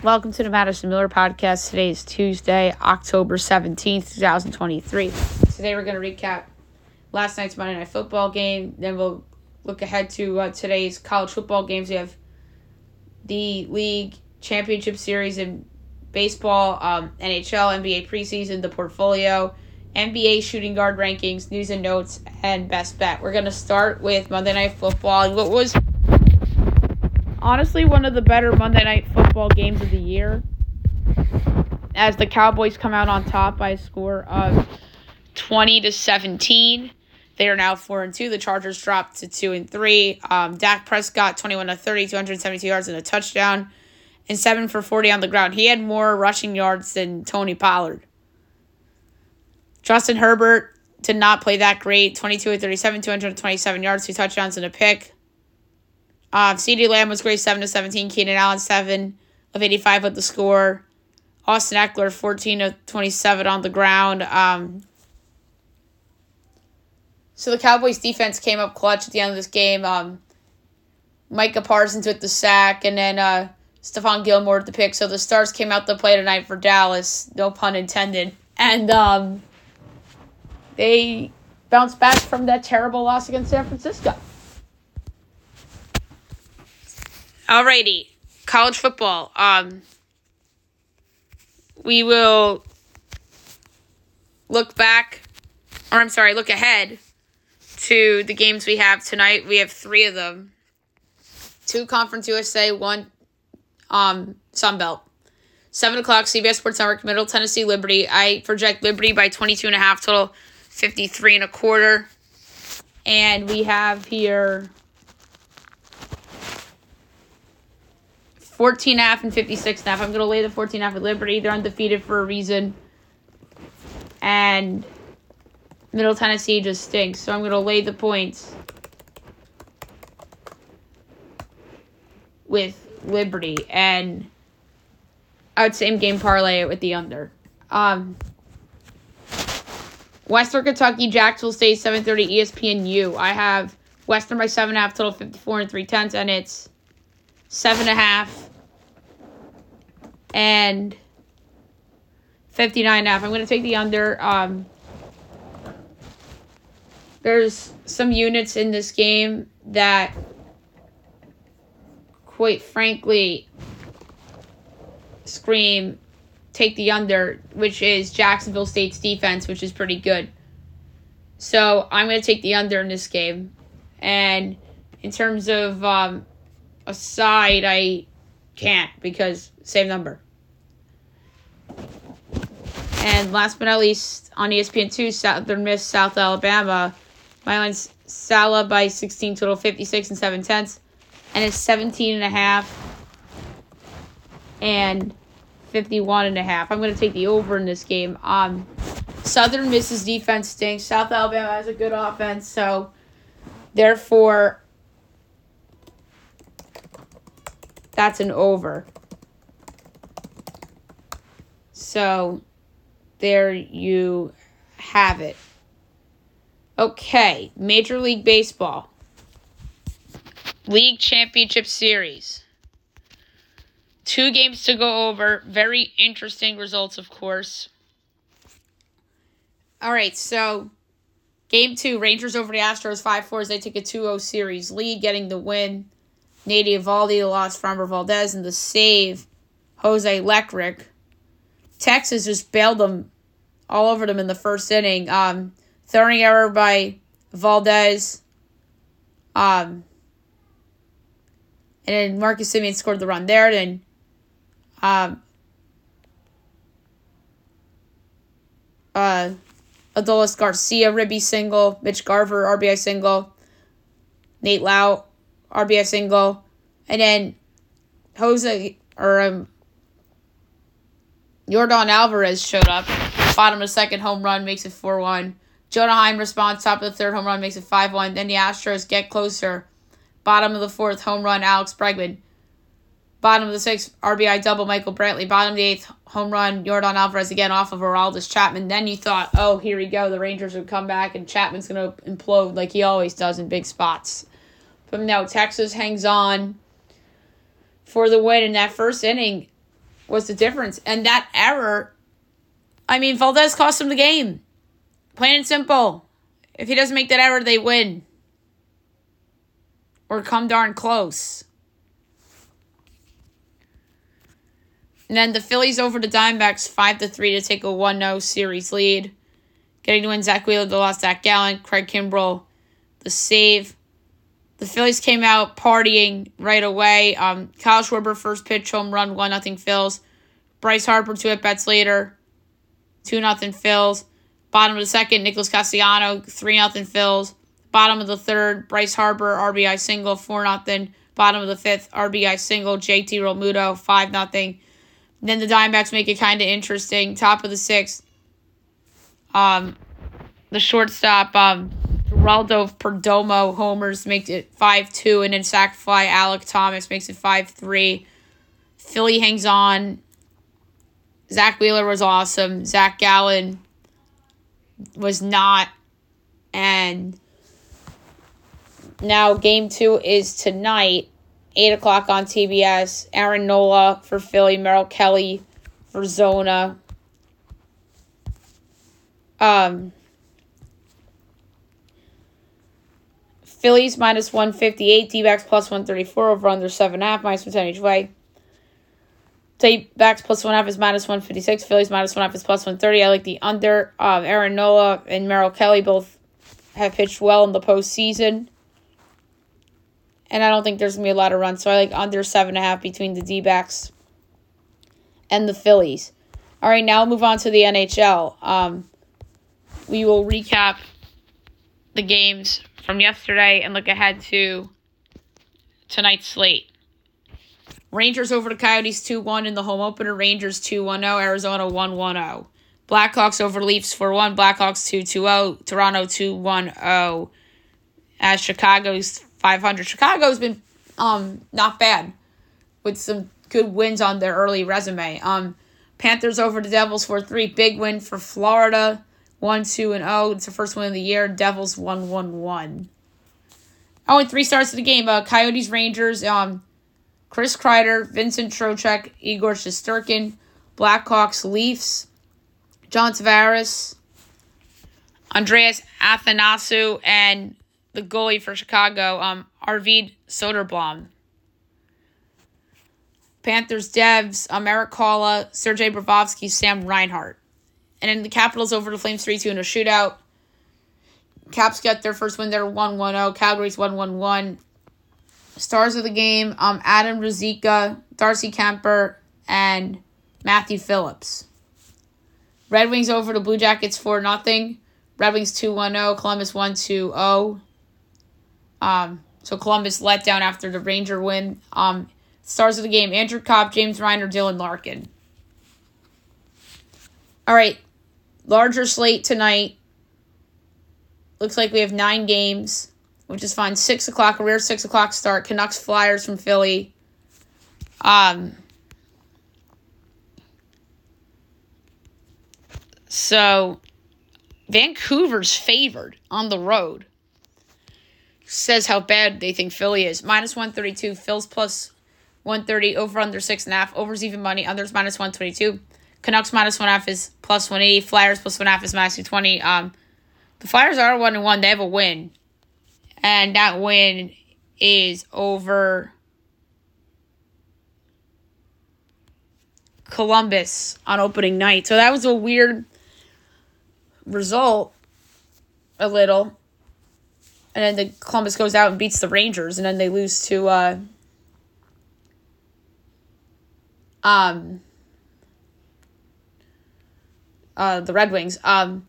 Welcome to the Madison Miller podcast. Today is Tuesday, October 17th, 2023. Today we're going to recap last night's Monday Night Football game. Then we'll look ahead to uh, today's college football games. We have the league championship series in baseball, um, NHL, NBA preseason, the portfolio, NBA shooting guard rankings, news and notes, and best bet. We're going to start with Monday Night Football. What was honestly one of the better Monday Night Football games of the year. As the Cowboys come out on top by a score of 20 to 17. They are now 4 and 2. The Chargers dropped to 2 and 3. Um, Dak Prescott 21 to 30, 272 yards and a touchdown and 7 for 40 on the ground. He had more rushing yards than Tony Pollard. Justin Herbert did not play that great. 22 and 37, 227 yards, two touchdowns and a pick. Um, CeeDee Lamb was great, 7 to 17. Keenan Allen, 7 of 85 with the score. Austin Ekeler, 14 of 27 on the ground. Um, so the Cowboys defense came up clutch at the end of this game. Um, Micah Parsons with the sack, and then uh, Stephon Gilmore with the pick. So the Stars came out to play tonight for Dallas, no pun intended. And um, they bounced back from that terrible loss against San Francisco. Alrighty, college football. Um, we will look back, or I'm sorry, look ahead to the games we have tonight. We have three of them. Two Conference USA, one um, Sun Belt. 7 o'clock, CBS Sports Network, Middle Tennessee Liberty. I project Liberty by 22 and a half, total 53 and a quarter. And we have here 14 and a half and 56 and a half. I'm going to lay the 14 and a half at Liberty. They're undefeated for a reason. And Middle Tennessee just stinks. So I'm going to lay the points with Liberty. And I would same game parlay it with the under. Um, Western Kentucky, Jacksonville State, 7:30 ESPN U. I have Western by seven and a half, total 54 and three tenths, and it's seven and a half and 59 and a half. I'm going to take the under. Um, there's some units in this game that, quite frankly, scream take the under, which is Jacksonville State's defense, which is pretty good. So I'm going to take the under in this game. And in terms of um, a side, I can't because same number. And last but not least, on ESPN2, Southern Miss, South Alabama. My line's Sala by 16, total 56 and 7 tenths. And it's 17 and a half and 51 and a half. I'm going to take the over in this game. Um, Southern Miss's defense stinks. South Alabama has a good offense, so therefore, that's an over. So there you have it. Okay, Major League Baseball. League Championship Series. Two games to go over. Very interesting results, of course. All right, so game two Rangers over the Astros 5 4 as they take a 2 0 series lead, getting the win. Nate Eovaldi, the loss, Framber Valdez, and the save, Jose Leclerc. Texas just bailed them all over them in the first inning. Um, throwing error by Valdez. Um, and then Marcus Semien scored the run there. Then um, uh, Adolis Garcia, Ribby single, Mitch Garver, RBI single, Nate Lowe, RBI single, and then Jose or um, Yordan Alvarez showed up. Bottom of the second home run makes it 4 1. Jonah Heim responds. Top of the third home run makes it 5 1. Then the Astros get closer. Bottom of the fourth home run, Alex Bregman. Bottom of the sixth, RBI double, Michael Brantley. Bottom of the eighth, home run, Yordan Alvarez again off of Aroldis Chapman. Then you thought, oh, here we go. The Rangers would come back and Chapman's going to implode like he always does in big spots. But no, Texas hangs on for the win in that first inning was the difference. And that error, I mean, Valdez cost him the game. Plain and simple. If he doesn't make that error, they win. Or come darn close. And then the Phillies over the Diamondbacks 5 to 3 to take a 1 0 series lead. Getting to win Zack Wheeler, the lost Zac Gallen, Craig Kimbrel, the save. The Phillies came out partying right away. Um, Kyle Schwarber, first pitch, home run, 1 nothing Phils. Bryce Harper, two at bats later, 2 nothing Phils. Bottom of the second, Nicholas Castellano, 3 nothing Phils. Bottom of the third, Bryce Harper, RBI single, 4 nothing. Bottom of the fifth, RBI single, JT Realmuto, 5 nothing. Then the Diamondbacks make it kind of interesting. Top of the sixth, um, the shortstop, um, Geraldo Perdomo homers makes it 5 2, and then sac fly Alek Thomas makes it 5 3. Philly hangs on. Zack Wheeler was awesome. Zac Gallen was not. And now game two is tonight, 8 o'clock on TBS. Aaron Nola for Philly, Merrill Kelly for Zona. Um, Phillies minus 158, D backs plus 134, over under 7.5, minus 10 each way. D backs plus 1.5 is minus 156, Phillies minus 1.5 is plus 130. I like the under. Um, Aaron Nola and Merrill Kelly both have pitched well in the postseason. And I don't think there's going to be a lot of runs, so I like under 7.5 between the D backs and the Phillies. All right, now move on to the NHL. Um, we will recap the games from yesterday and look ahead to tonight's slate. Rangers over the Coyotes 2 1 in the home opener. Rangers 2 1 0. Arizona 1 1 0. Blackhawks over Leafs 4 1. Blackhawks 2 2 0. Toronto 2 1 0. As Chicago's 500. Chicago's been um not bad with some good wins on their early resume. Um, Panthers over the Devils 4 3. Big win for Florida. 1 2 and 0. It's the first win of the year. Devils 1 1 1. Oh, and three starts of the game. Uh, Coyotes Rangers. Um, Chris Kreider, Vincent Trocheck, Igor Shesterkin. Blackhawks Leafs. John Tavares. Andreas Athanasiou and the goalie for Chicago, um, Arvid Soderblom. Panthers Devs, um, Sergei Bobrovsky, Sam Reinhart. And then the Capitals over the Flames 3 2 in a shootout. Caps got their first win there 1 1 0. Calgary's 1 1 1. Stars of the game um, Adam Ruzicka, Darcy Kuemper, and Matthew Phillips. Red Wings over the Blue Jackets 4 0. Red Wings 2 1 0. Columbus 1 2 0. Um, so Columbus let down after the Ranger win. Um, stars of the game Andrew Copp, James Reimer, Dylan Larkin. All right, larger slate tonight. Looks like we have nine games, which is fine. Six o'clock, a rare six o'clock start. Canucks Flyers from Philly. Um. So, Vancouver's favored on the road. Says how bad they think Philly is. Minus 132. Phil's plus 130. Over under 6.5. Overs even money. Unders minus 122. Canucks minus one half is plus 180. Flyers plus one half is minus 220. Um, the Flyers are 1 and 1. They have a win. And that win is over Columbus on opening night. So that was a weird result, a little. And then the Columbus goes out and beats the Rangers, and then they lose to uh, um, uh, the Red Wings. Um,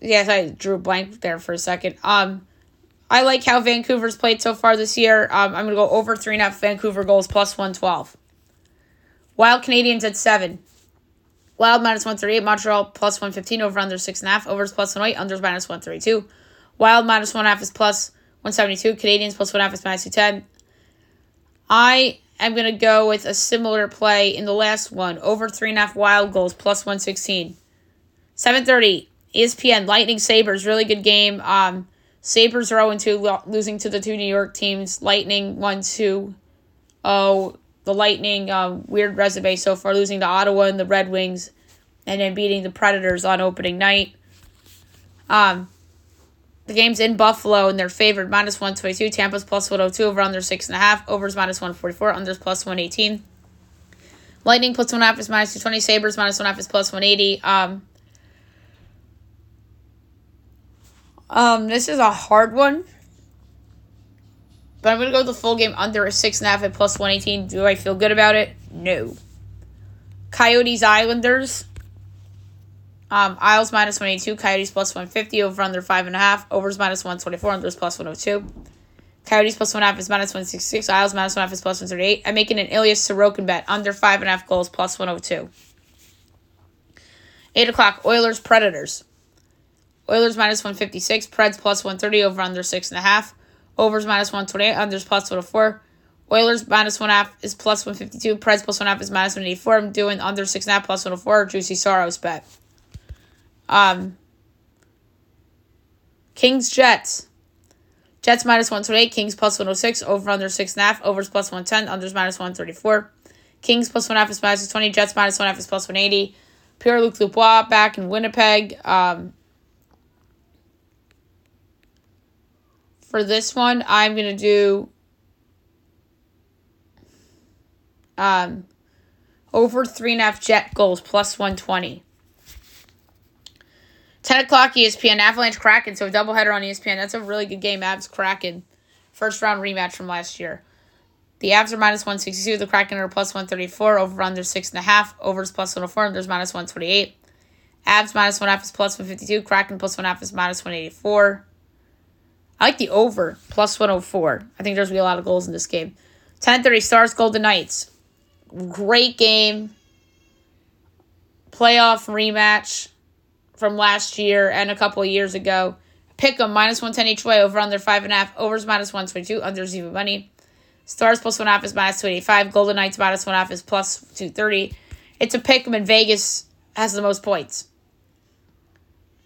yes, I drew a blank there for a second. Um, I like how Vancouver's played so far this year. Um, I'm gonna go over three and a half Vancouver goals plus one twelve. Wild Canadiens at seven. Wild minus one thirty eight. Montreal plus one fifteen. Over under six and a half. Overs plus one eight. Unders minus one thirty two. Wild minus one half is plus one seventy two. Canadiens plus one half is minus two ten. I am gonna go with a similar play in the last one. Over three and a half wild goals plus one sixteen. 7:30 ESPN Lightning Sabres really good game. Um, Sabres are 0 2 losing to the two New York teams. Lightning 1 2 0 the Lightning, uh, weird resume so far, losing to Ottawa and the Red Wings, and then beating the Predators on opening night. Um, the game's in Buffalo and they're favored minus 122. Tampa's plus 102 over under 6.5. Overs minus 144. Unders plus 118. Lightning plus 1.5 is minus 220. Sabres minus 1.5 is plus 180. Um, um, this is a hard one. But I'm to go the full game under a 6.5 at plus 118. Do I feel good about it? No. Coyotes Islanders. Um, Isles minus 182, Coyotes plus 150, over under 5.5, overs minus 124, unders plus 102. Coyotes plus one half is minus 166, Isles minus one half is plus 138. I'm making an Ilya Sorokin bet, under 5.5 goals, plus 102. 8 o'clock, Oilers Predators. Oilers minus 156, Preds plus 130, over under 6.5. Overs minus 128, unders plus 104. Oilers minus 1.5 is plus 152, Preds plus 1.5 is minus 184. I'm doing under 6.5 plus 104, Juuse Saros bet. Um, Kings Jets. Jets minus 128, Kings plus 106, over under 6.5, overs plus 110, unders minus 134. Kings plus 1.5 is minus 20, Jets minus 1.5 is plus 180. Pierre Luc Dubois back in Winnipeg. Um, for this one, I'm going to do um, over 3.5 Jet goals plus 120. 10 o'clock ESPN, Avalanche Kraken. So a doubleheader on ESPN. That's a really good game. Avs Kraken. First round rematch from last year. The Avs are minus 162. The Kraken are plus 134. Over under 6.5. Overs plus 104. There's minus 128. Avs minus 1 half is plus 152. Kraken plus 1 half is minus 184. I like the over plus 104. I think there's going to be a lot of goals in this game. 10:30 Stars Golden Knights. Great game. Playoff rematch from last year and a couple of years ago. Pick them minus 110 each way, over under 5.5, overs minus 122, unders even money. Stars plus 1.5 is minus 285, Golden Knights minus 1.5 is plus 230. It's a pick 'em, and Vegas has the most points.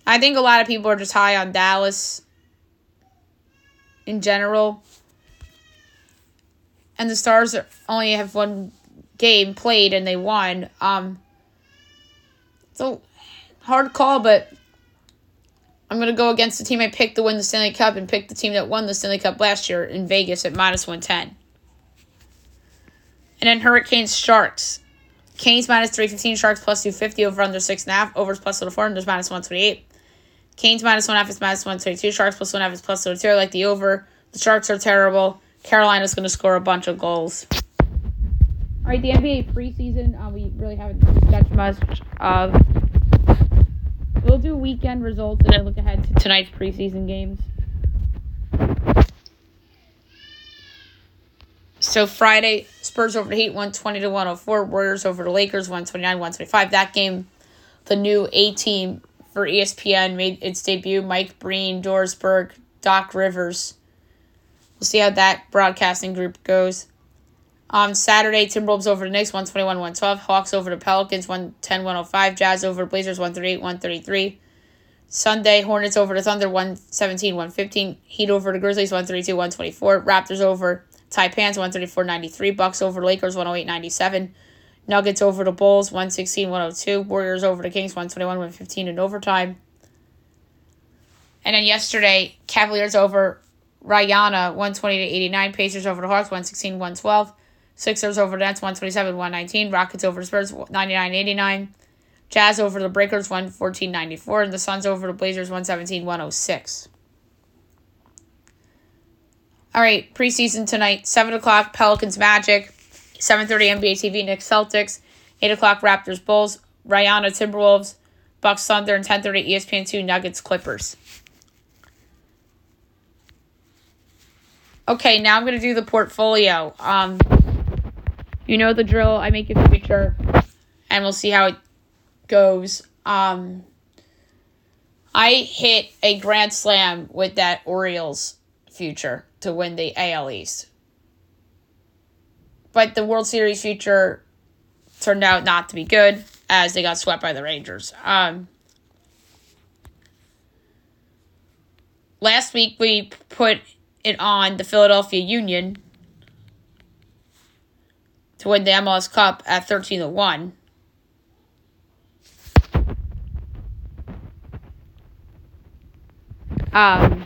I think a lot of people are just high on Dallas in general. And the Stars only have one game played and they won. Um, so hard call, but I'm to go against the team I picked to win the Stanley Cup and pick the team that won the Stanley Cup last year in Vegas at minus 110. And then Hurricanes Sharks. Canes minus 315, Sharks plus 250, over under 6.5, overs plus 4, and there's minus 128. Canes minus 1.5 is minus 122, Sharks plus 1.5 is plus 22. I like the over. The Sharks are terrible. Carolina's going to score a bunch of goals. All right, the NBA preseason, uh, we really haven't discussed much of. We'll do weekend results and then look ahead to tonight's preseason games. So Friday, Spurs over the Heat, 120 to 104. Warriors over the Lakers, 129 125. That game, the new A team for ESPN made its debut. Mike Breen, Doris Burke, Doc Rivers. We'll see how that broadcasting group goes. On Saturday, Timberwolves over the Knicks, 121 112. Hawks over the Pelicans, 110 105. Jazz over the Blazers, 138 133. Sunday, Hornets over the Thunder, 117 115. Heat over the Grizzlies, 132 124. Raptors over Taipans, 134 93. Bucks over Lakers, 108 97. Nuggets over the Bulls, 116 102. Warriors over the Kings, 121 115 in overtime. And then yesterday, Cavaliers over Ra'anana, 120 to 89. Pacers over the Hawks, 116 112. Sixers over the Nets 127 119. Rockets over the Spurs 99 89. Jazz over the Breakers 114 94. And the Suns over the Blazers 117 106. All right, preseason tonight, 7 o'clock, Pelicans Magic. 7.30 NBA TV, Knicks Celtics. 8 o'clock, Raptors Bulls. Ra'anana Timberwolves. Bucks Thunder. And 10.30 ESPN2 Nuggets Clippers. Okay, now I'm going to do the portfolio. Um, you know the drill. I make a future, and we'll see how it goes. Um, I hit a grand slam with that Orioles future to win the AL East, but the World Series future turned out not to be good as they got swept by the Rangers. Um, last week we put it on the Philadelphia Union to win the MLS Cup at 13 to 1. Um,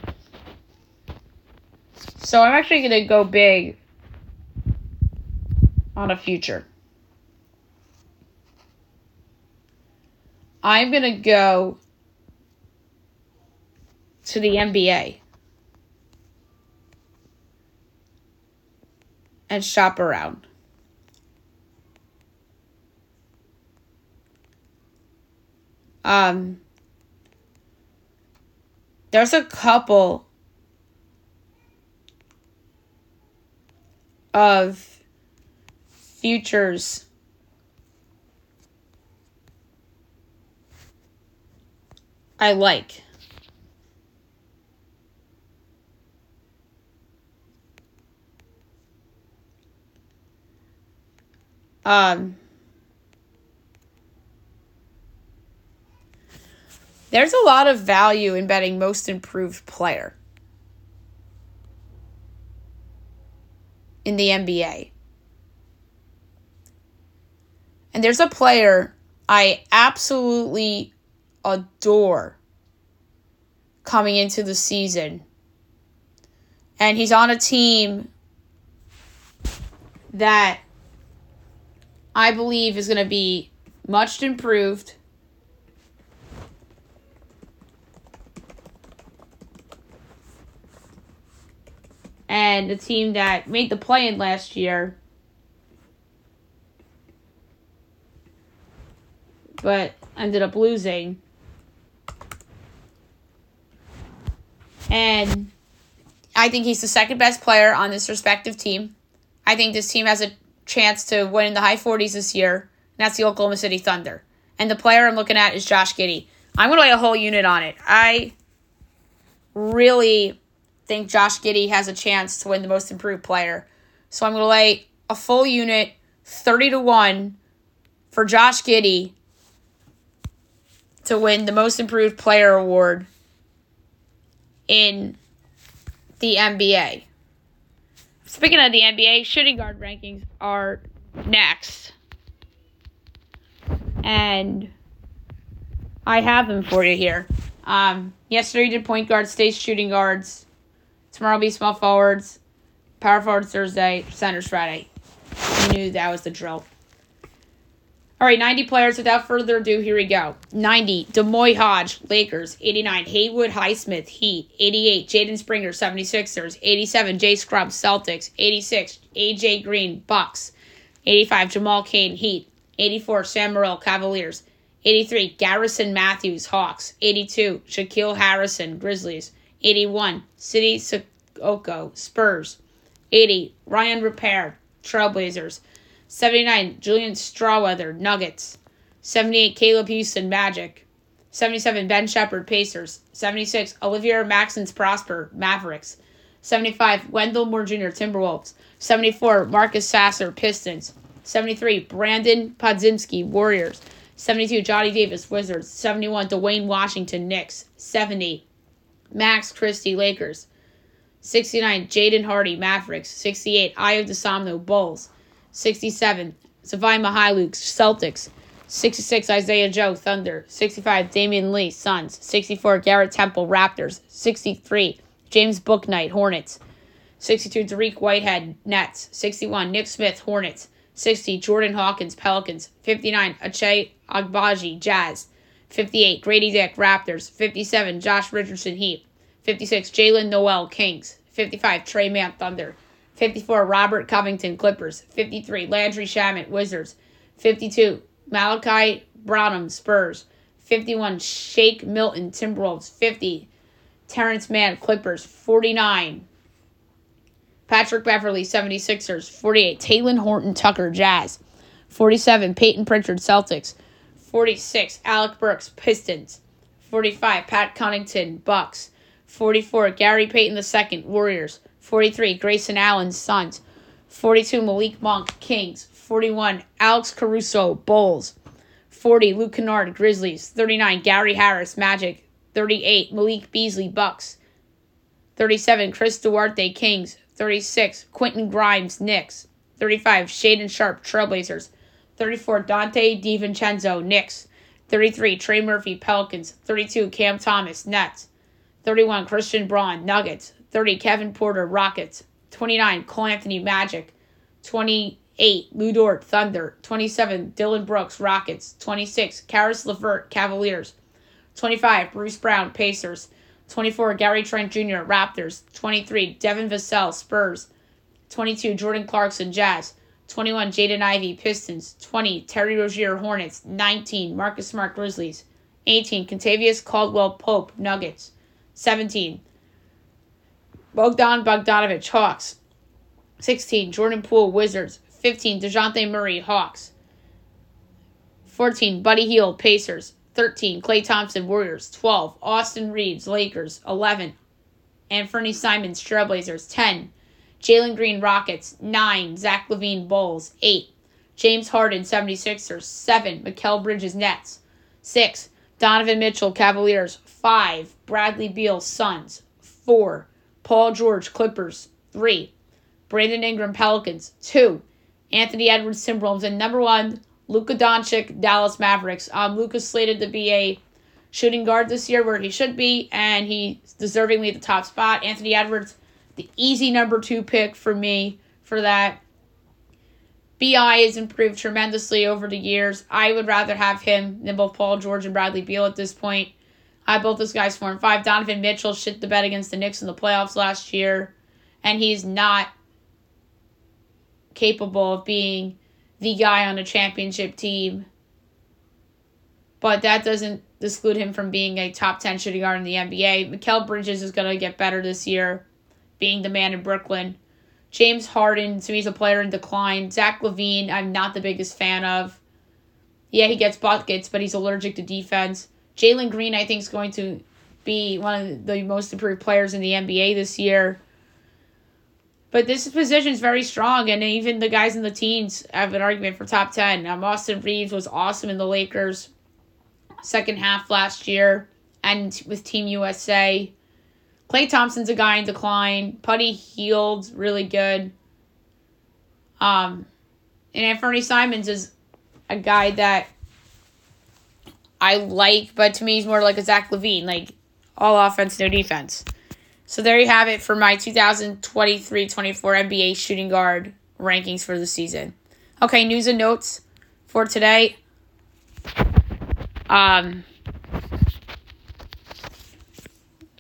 so I'm actually going to go big on a future. I'm going to go to the NBA and shop around. Um, there's a couple of futures I like. Um, there's a lot of value in betting most improved player in the NBA. And there's a player I absolutely adore coming into the season. And he's on a team that I believe is going to be much improved. And the team that made the play in last year. But ended up losing. And I think he's the second best player on this respective team. I think this team has a chance to win in the high 40s this year, and that's the Oklahoma City Thunder. And the player I'm looking at is Josh Giddey. I'm going to lay a whole unit on it. I really think Josh Giddey has a chance to win the most improved player. So I'm going to lay a full unit, 30 to 1, for Josh Giddey to win the most improved player award in the NBA. Speaking of the NBA, shooting guard rankings are next. And I have them for you here. Um, yesterday did point guards, stage shooting guards. Tomorrow will be small forwards, power forwards Thursday, centers Friday. You knew that was the drill. All right, 90 players. Without further ado, here we go. 90, D'Moi Hodge, Lakers. 89, Haywood Highsmith, Heat. 88, Jaden Springer, 76ers. 87, Jay Scrubb, Celtics. 86, AJ Green, Bucks. 85, Jamal Cain, Heat. 84, Sam Merrill, Cavaliers. 83, Garrison Matthews, Hawks. 82, Shaquille Harrison, Grizzlies. 81, Sidy Cissoko, Spurs. 80, Rayan Rupert, Trailblazers. 79, Julian Strawther, Nuggets. 78, Caleb Houstan, Magic. 77, Ben Sheppard, Pacers. 76, Olivier Maxence Prosper, Mavericks. 75, Wendell Moore Jr., Timberwolves. 74, Marcus Sasser, Pistons. 73, Brandon Podziemski, Warriors. 72, Johnny Davis, Wizards. 71, Duane Washington, Knicks. 70, Max Christie, Lakers. 69, Jaden Hardy, Mavericks. 68, Ayo Dosunmu, Bulls. 67, Svi Mykhailiuk, Celtics. 66, Isaiah Joe, Thunder. 65, Damion Lee, Suns. 64, Garrett Temple, Raptors. 63, James Bouknight, Hornets. 62, Dariq Whitehead, Nets. 61, Nick Smith, Hornets. 60, Jordan Hawkins, Pelicans. 59, Ochai Agbaji, Jazz. 58, Gradey Dick, Raptors. 57, Josh Richardson, Heat. 56, Jalen Noel, Kings. 55, Tre Mann, Thunder. 54, Robert Covington, Clippers. 53, Landry Shamet, Wizards. 52, Malaki Branham, Spurs. 51, Shake Milton, Timberwolves. 50, Terrence Mann, Clippers. 49, Patrick Beverley, 76ers. 48, Talen Horton Tucker, Jazz. 47, Payton Pritchard, Celtics. 46, Alec Burks, Pistons. 45, Pat Connaughton, Bucks. 44, Gary Payton II, Warriors. 43, Grayson Allen, Suns. 42, Malik Monk, Kings. 41, Alex Caruso, Bulls. 40, Luke Kennard, Grizzlies. 39, Gary Harris, Magic. 38, Malik Beasley, Bucks. 37, Chris Duarte, Kings. 36, Quentin Grimes, Knicks. 35, Shaedon Sharpe, Trailblazers. 34, Donte DiVincenzo, Knicks. 33, Trey Murphy, Pelicans. 32, Cam Thomas, Nets. 31, Christian Braun, Nuggets. 30, Kevin Porter, Rockets. 29, Cole Anthony, Magic. 28, Lu Dort, Thunder. 27, Dillon Brooks, Rockets. 26, Caris LeVert, Cavaliers. 25, Bruce Brown, Pacers. 24, Gary Trent Jr., Raptors. 23, Devin Vassell, Spurs. 22, Jordan Clarkson, Jazz. 21, Jaden Ivey, Pistons. 20, Terry Rozier, Hornets. 19, Marcus Smart, Grizzlies. 18, Kentavious Caldwell Pope, Nuggets. 17, Bogdan Bogdanovich, Hawks. 16, Jordan Poole, Wizards. 15, DeJounte Murray, Hawks. 14, Buddy Hield, Pacers. 13, Klay Thompson, Warriors. 12, Austin Reaves, Lakers. 11, Anthony Simons, Trailblazers. 10, Jalen Green, Rockets. 9, Zach LaVine, Bulls. 8, James Harden, 76ers. 7, Mikal Bridges, Nets. 6, Donovan Mitchell, Cavaliers. 5, Bradley Beal, Suns. 4, Paul George, Clippers. 3, Brandon Ingram, Pelicans. 2, Anthony Edwards, Timberwolves. And number 1, Luka Doncic, Dallas Mavericks. Um, Luka's slated to be a shooting guard this year where he should be, and he's deservingly at the top spot. Anthony Edwards, the easy number two pick for me for that. BI has improved tremendously over the years. I would rather have him than both Paul George and Bradley Beal at this point. I both those guys four and five. Donovan Mitchell shit the bed against the Knicks in the playoffs last year, and he's not capable of being the guy on a championship team. But that doesn't exclude him from being a top 10 shooting guard in the NBA. Mikal Bridges is going to get better this year, being the man in Brooklyn. James Harden, to me, is a player in decline. Zach LaVine, I'm not the biggest fan of. Yeah, he gets buckets, but he's allergic to defense. Jalen Green, I think, is going to be one of the most improved players in the NBA this year. But this position is very strong, and even the guys in the teens have an argument for top 10. Um, Austin Reaves was awesome in the Lakers second half last year and with Team USA. Klay Thompson's a guy in decline. Buddy Hield, really good. Um, and Anthony Simons is a guy that I like, but to me, he's more like a Zach LaVine, like all offense, no defense. So there you have it for my 2023 24 NBA shooting guard rankings for the season. Okay, news and notes for today. Um,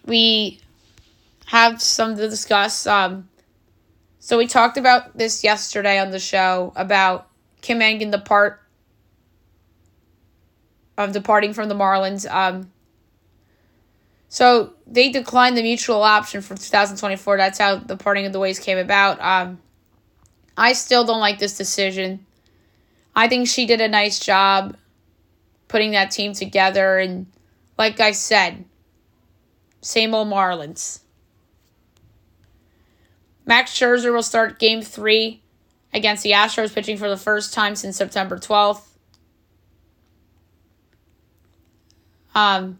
we have some to discuss. Um, so we talked about this yesterday on the show about Kim Ng, the part of departing from the Marlins. Um, so they declined the mutual option for 2024. That's how the parting of the ways came about. Um, I still don't like this decision. I think she did a nice job putting that team together. And like I said, same old Marlins. Max Scherzer will start game three against the Astros, pitching for the first time since September 12th. Um,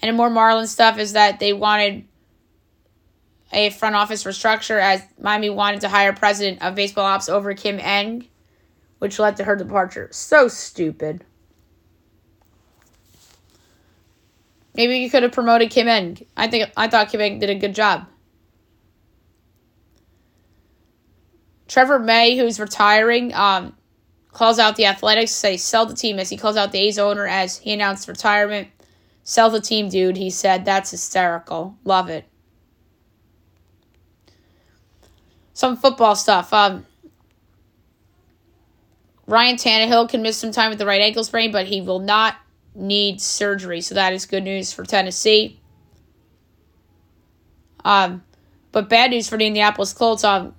and more Marlins stuff is that they wanted a front office restructure as Miami wanted to hire president of baseball ops over Kim Ng, which led to her departure. So stupid. Maybe you could have promoted Kim Ng. I think I thought Kim Ng did a good job. Trevor May, who's retiring, um, calls out the Athletics say sell the team as he calls out the A's owner as he announced retirement. Sell the team, dude, he said. That's hysterical. Love it. Some football stuff. Um, Ryan Tannehill can miss some time with the right ankle sprain, but he will not need surgery. So that is good news for Tennessee. Um, but bad news for the Indianapolis Colts. Um,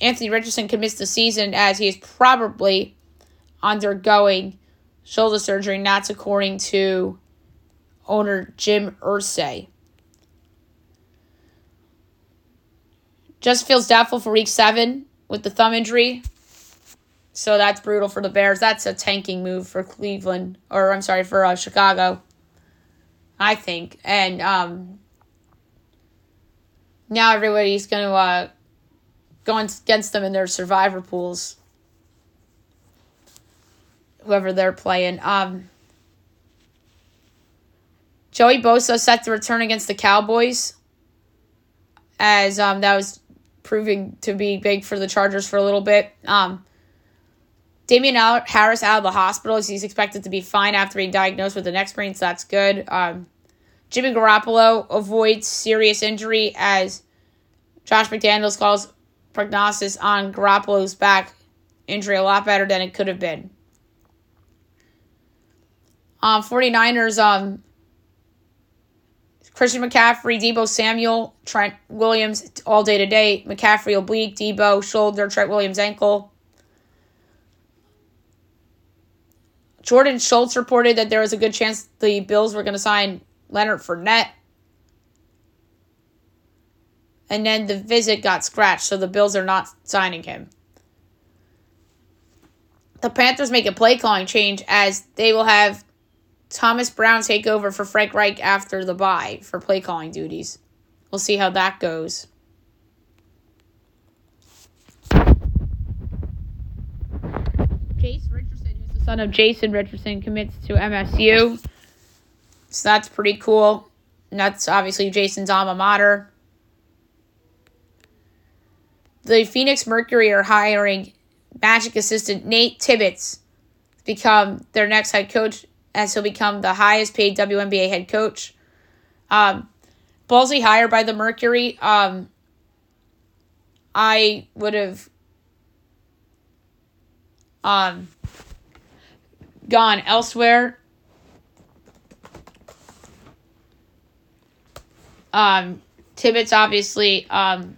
Anthony Richardson could miss the season as he is probably undergoing shoulder surgery, and that's according to owner Jim Irsay. Justin Fields doubtful for week seven with the thumb injury. So that's brutal for the Bears. That's a tanking move for Cleveland, or I'm sorry, for uh, Chicago. I think. And um, now everybody's going to uh, going against them in their survivor pools. Whoever they're playing. Um, Joey Bosa set to return against the Cowboys, as um, that was proving to be big for the Chargers for a little bit. Um, Damien Harris out of the hospital. He's expected to be fine after being diagnosed with the neck sprain, so that's good. Um, Jimmy Garoppolo avoids serious injury as Josh McDaniels calls prognosis on Garoppolo's back injury a lot better than it could have been. Um, 49ers, um, Christian McCaffrey, Deebo Samuel, Trent Williams all day today. McCaffrey oblique, Deebo shoulder, Trent Williams ankle. Jordan Schultz reported that there was a good chance the Bills were going to sign Leonard Fournette. And then the visit got scratched, so the Bills are not signing him. The Panthers make a play calling change as they will have Thomas Brown take over for Frank Reich after the bye for play calling duties. We'll see how that goes. Jace Richardson, who's the son of Jason Richardson, commits to MSU. So that's pretty cool. And that's obviously Jason's alma mater. The Phoenix Mercury are hiring Magic assistant Nate Tibbetts to become their next head coach as he'll become the highest paid WNBA head coach. Um, ballsy hire by the Mercury. Um, I would have um, gone elsewhere. Um, Tibbetts obviously um,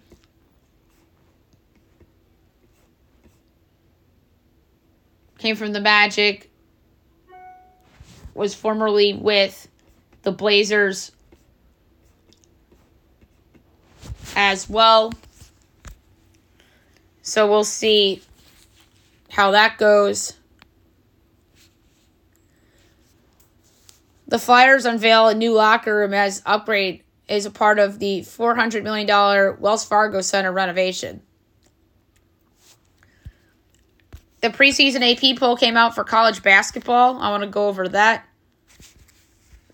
came from the Magic was formerly with the Blazers as well. So we'll see how that goes. The Flyers unveil a new locker room as upgrade is a part of the $400 million Wells Fargo Center renovation. The preseason AP poll came out for college basketball. I want to go over that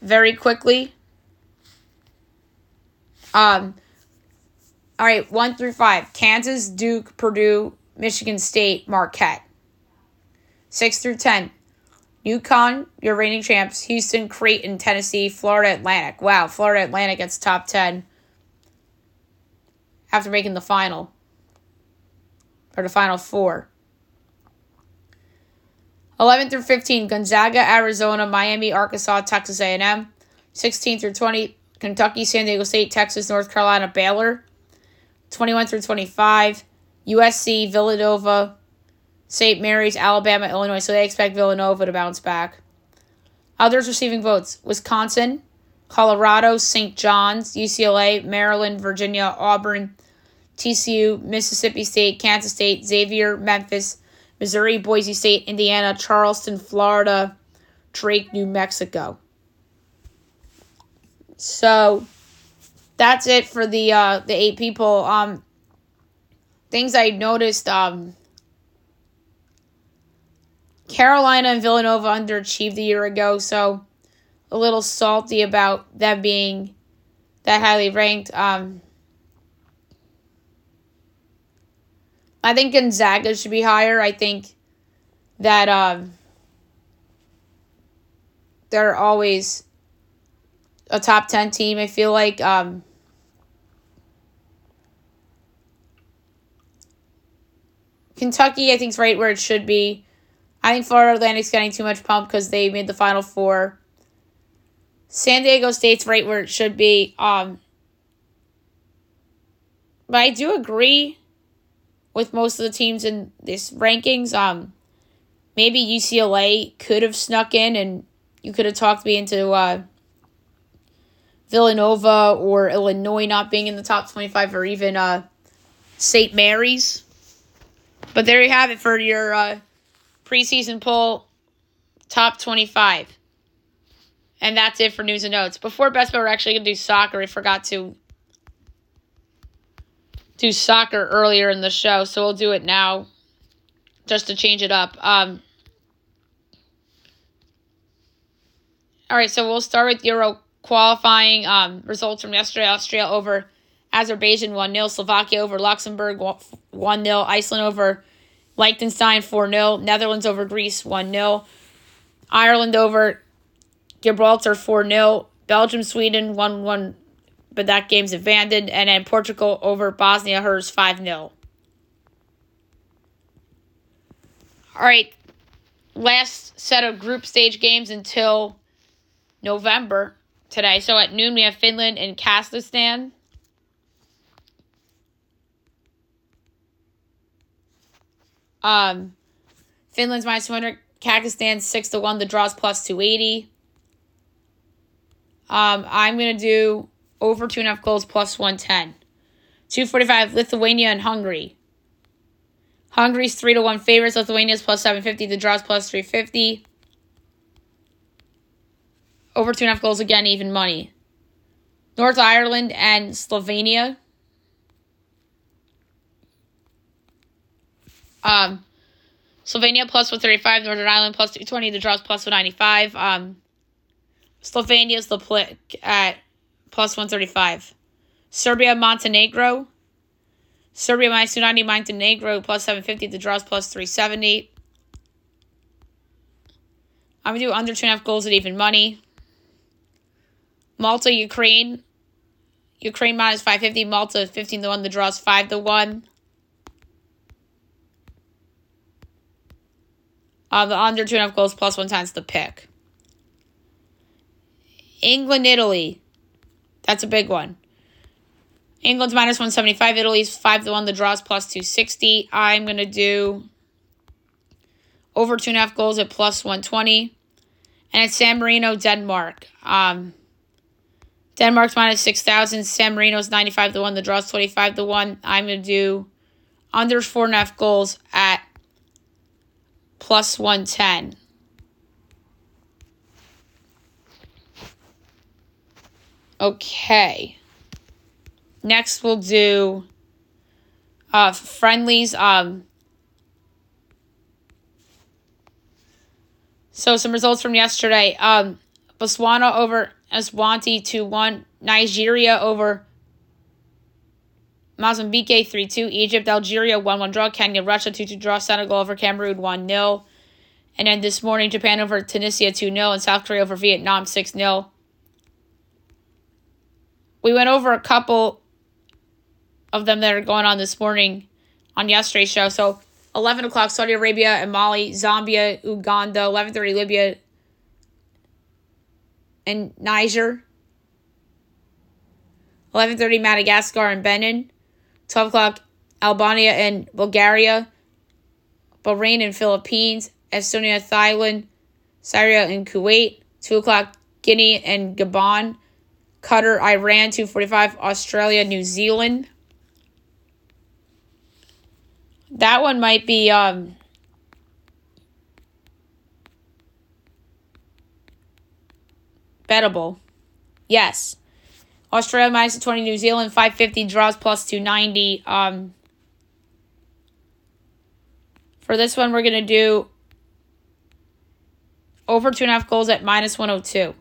very quickly. Um, all right, one through five Kansas, Duke, Purdue, Michigan State, Marquette. Six through ten UConn, your reigning champs, Houston, Creighton, Tennessee, Florida Atlantic. Wow, Florida Atlantic gets top 10 after making the final. Or the final four. 11 through 15, Gonzaga, Arizona, Miami, Arkansas, Texas A&M. 16 through 20, Kentucky, San Diego State, Texas, North Carolina, Baylor. 21 through 25, USC, Villanova, St. Mary's, Alabama, Illinois. So they expect Villanova to bounce back. Others receiving votes Wisconsin, Colorado, St. John's, UCLA, Maryland, Virginia, Auburn, TCU, Mississippi State, Kansas State, Xavier, Memphis, Missouri, Boise State, Indiana, Charleston, Florida, Drake, New Mexico. So that's it for the uh, the eight people. Um, things I noticed. Um, Carolina and Villanova underachieved a year ago, so a little salty about them being that highly ranked. Um, I think Gonzaga should be higher. I think that um, they're always a top 10 team. I feel like um, Kentucky, I think, is right where it should be. I think Florida Atlantic's getting too much pump because they made the Final Four. San Diego State's right where it should be. Um, but I do agree with most of the teams in this rankings. Um, maybe UCLA could have snuck in, and you could have talked me into uh, Villanova or Illinois not being in the top twenty-five, or even uh, St. Mary's. But there you have it for your uh, preseason poll top twenty-five. And that's it for news and notes. Before best bet, we're actually gonna do soccer. I forgot to do soccer earlier in the show, so we'll do it now just to change it up. Um, all right, so we'll start with Euro qualifying um, results from yesterday. Austria over Azerbaijan 1 0, Slovakia over Luxembourg 1 0, Iceland over Liechtenstein 4 0, Netherlands over Greece 1 0, Ireland over Gibraltar 4 0, Belgium Sweden 1 1, but that game's abandoned, and then Portugal over Bosnia Hers 5 0. All right, last set of group stage games until November today. So at noon, we have Finland and Kazakhstan. Um, Finland's minus 200, Kazakhstan 6 to 1, the draws plus 280. Um, I'm going to do over 2.5 goals plus 110. 245, Lithuania and Hungary. Hungary's 3 to 1 favorites, Lithuania's plus 750, the draws plus 350. Over 2.5 goals again, even money. North Ireland and Slovenia. Um, Slovenia plus 135, Northern Ireland plus 220, the draws plus 195. Um, Slovenia's the play at plus 135. Serbia, Montenegro. Serbia minus 290, Montenegro plus 750, the draws plus 370. I'm going to do under 2.5 goals at even money. Malta, Ukraine. Ukraine minus 550, Malta 15 to 1, the draws 5 to 1. Uh, the under two and a half goals plus one times the pick. England, Italy. That's a big one. England's minus 175. Italy's 5 to 1. The draws plus 260. I'm going to do over two and a half goals at plus 120. And it's San Marino, Denmark. Um, Denmark's minus 6,000. San Marino's 95 to 1. The draws 25 to 1. I'm going to do under four and a half goals at plus 110. Okay. Next, we'll do uh, friendlies. Um, so, some results from yesterday. Um, Botswana over Eswatini 2 1. Nigeria over Mozambique 3 2. Egypt, Algeria 1 1 draw. Kenya, Russia 2 2 draw. Senegal over Cameroon 1 0. And then this morning, Japan over Tunisia 2 0. And South Korea over Vietnam 6 0. We went over a couple of them that are going on this morning on yesterday's show. So 11 o'clock, Saudi Arabia and Mali, Zambia, Uganda, 11.30, Libya and Niger. 11.30, Madagascar and Benin. 12 o'clock, Albania and Bulgaria, Bahrain and Philippines, Estonia, Thailand, Syria and Kuwait. 2 o'clock, Guinea and Gabon, Qatar, Iran, 245, Australia, New Zealand. That one might be um bettable. Yes. Australia minus 20, New Zealand 550, draws plus 290. Um, for this one, we're going to do over two and a half goals at minus 102.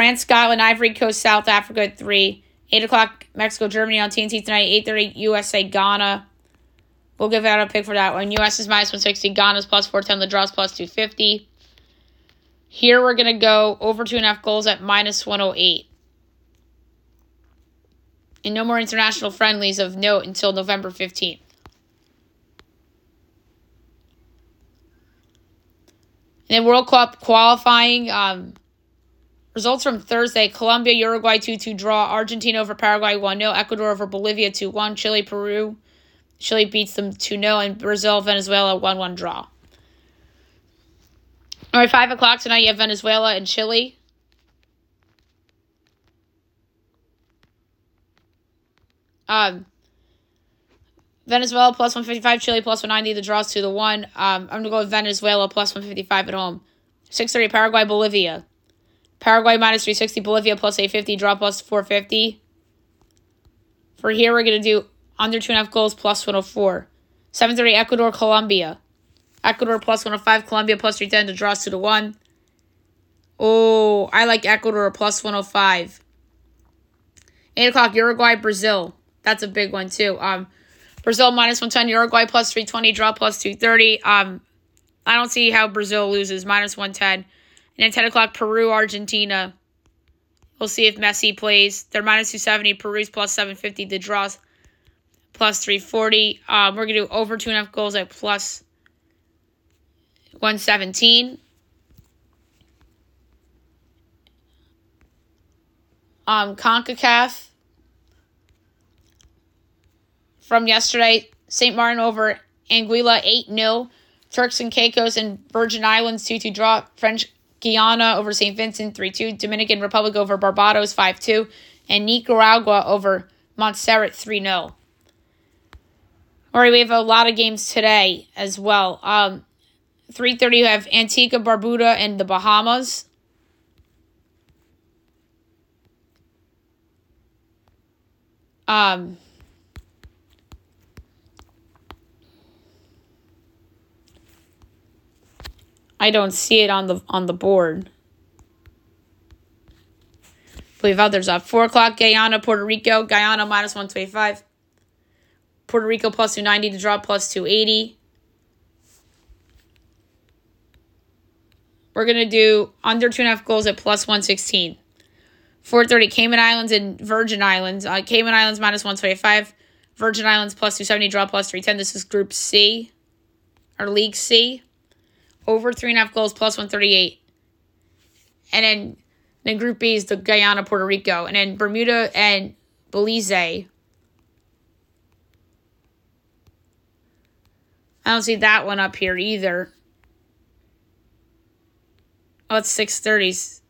France, Scotland, Ivory Coast, South Africa at 3. 8 o'clock, Mexico, Germany on TNT tonight. 8.30, USA, Ghana. We'll give out a pick for that one. US is minus 160, Ghana's plus 410, the draws plus 250. Here we're going to go over two and a half goals at minus 108. And no more international friendlies of note until November 15th. And then World Cup qualifying um, results from Thursday Colombia, Uruguay 2 2 draw, Argentina over Paraguay 1 0, Ecuador over Bolivia 2 1, Chile, Peru. Chile beats them 2 0, and Brazil, Venezuela 1 1 draw. All right, 5 o'clock tonight, you have Venezuela and Chile. Um, Venezuela plus 155, Chile plus 190, the draws to the 1. Um, I'm going to go with Venezuela plus 155 at home. 630, Paraguay, Bolivia. Paraguay minus 360, Bolivia plus 850, draw plus 450. For here, we're going to do under two and a half goals plus 104. 7.30 Ecuador, Colombia. Ecuador plus 105, Colombia plus 310 to draw 2 to 1. Oh, I like Ecuador plus 105. 8 o'clock, Uruguay, Brazil. That's a big one, too. Um, Brazil minus 110, Uruguay plus 320, draw plus 230. Um, I don't see how Brazil loses, minus 110. And then 10 o'clock, Peru, Argentina. We'll see if Messi plays. They're minus 270, Peru's plus 750, the draws plus 340. Um, we're going to do over two and a half goals at plus 117. Um, CONCACAF from yesterday, St. Martin over Anguilla 8 0. Turks and Caicos and Virgin Islands 2 2 draw. French Guiana over St. Vincent 3 2. Dominican Republic over Barbados 5 2. And Nicaragua over Montserrat 3 0. All right, we have a lot of games today as well. Um, 3.30, you have Antigua, Barbuda, and the Bahamas. Um, I don't see it on the on the board. Believe others up. Four o'clock, Guyana, Puerto Rico. Guyana minus one twenty five. Puerto Rico plus 290 to draw plus 280. We're going to do under two and a half goals at plus 116. 430 Cayman Islands and Virgin Islands. Uh, Cayman Islands minus 125. Virgin Islands plus 270, draw plus 310. This is Group C, or League C. Over three and a half goals plus 138. And then, then Group B is the Guyana, Puerto Rico. And then Bermuda and Belize I don't see that one up here either. Oh, it's six thirties.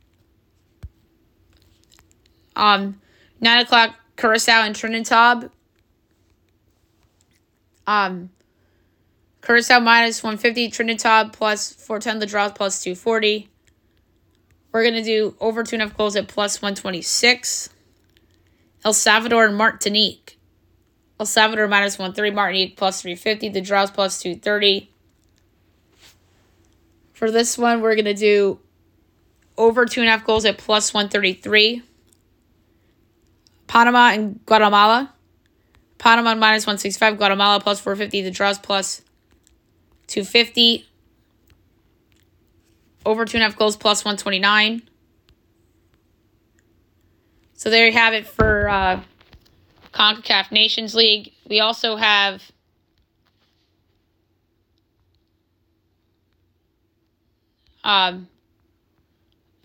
Um, nine o'clock Curacao and Trinidad. Um, Curacao minus one fifty, Trinidad plus four ten. The draw plus two forty. We're gonna do over two and a half goals at plus one twenty six. El Salvador and Martinique. El Salvador minus 130, Martinique plus 350, the draws plus 230. For this one, we're going to do over two and a half goals at plus 133. Panama and Guatemala. Panama minus 165, Guatemala plus 450, the draws plus 250. Over two and a half goals plus 129. So there you have it for uh, CONCACAF Nations League. We also have um,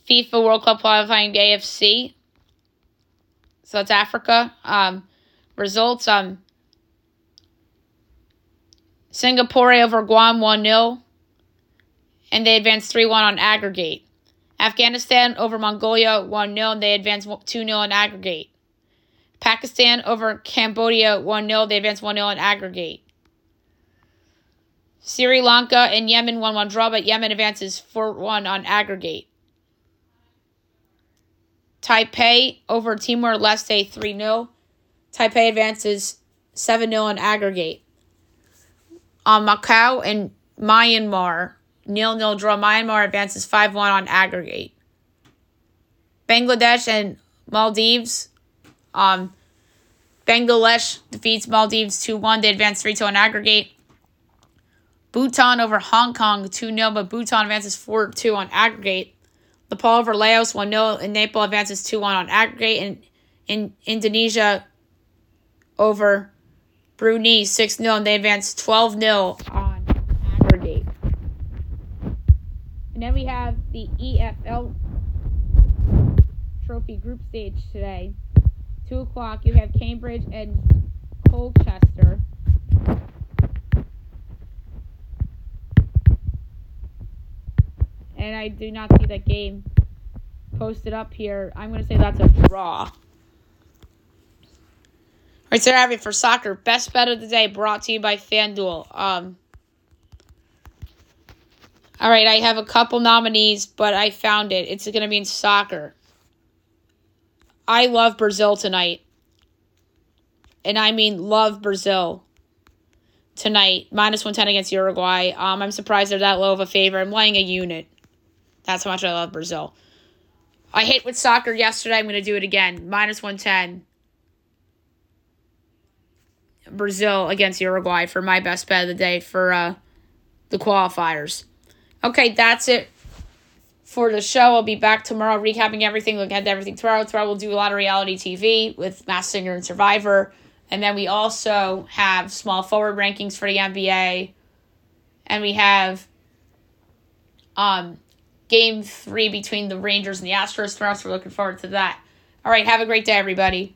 FIFA World Cup qualifying AFC. So that's Africa. Um, results um, Singapore over Guam 1 0. And they advanced 3 1 on aggregate. Afghanistan over Mongolia 1 0. And they advanced 2 0 on aggregate. Pakistan over Cambodia 1 0. They advanced 1 0 on aggregate. Sri Lanka and Yemen 1 1 draw, but Yemen advances 4 1 on aggregate. Taipei over Timor Leste 3 0. Taipei advances 7 0 on aggregate. On Macau and Myanmar, nil nil draw. Myanmar advances 5 1 on aggregate. Bangladesh and Maldives um, Bangladesh defeats Maldives 2 1. They advance 3 2 on aggregate. Bhutan over Hong Kong 2 0, but Bhutan advances 4 2 on aggregate. Nepal over Laos 1 0, and Nepal advances 2 1 on aggregate. And in Indonesia over Brunei 6 0, and they advance 12 0 on aggregate. And then we have the EFL Trophy group stage today. 2 o'clock, you have Cambridge and Colchester. And I do not see that game posted up here. I'm going to say that's a draw. Right, so I have it for soccer. Best bet of the day brought to you by FanDuel. Um, all right, I have a couple nominees, but I found it. It's going to be in soccer. I love Brazil tonight. and I mean love Brazil tonight, minus 110 against Uruguay. Um, I'm surprised they're that low of a favor. I'm laying a unit. That's how much I love Brazil. I hit with soccer yesterday. I'm going to do it again. Minus 110. Brazil against Uruguay for my best bet of the day for uh, the qualifiers. Okay, that's it for the show. I'll be back tomorrow recapping everything, looking at everything tomorrow. Tomorrow we'll do a lot of reality TV with Masked Singer and Survivor. And then we also have small forward rankings for the NBA. And we have um, game three between the Rangers and the Astros tomorrow. So we're looking forward to that. All right, have a great day, everybody.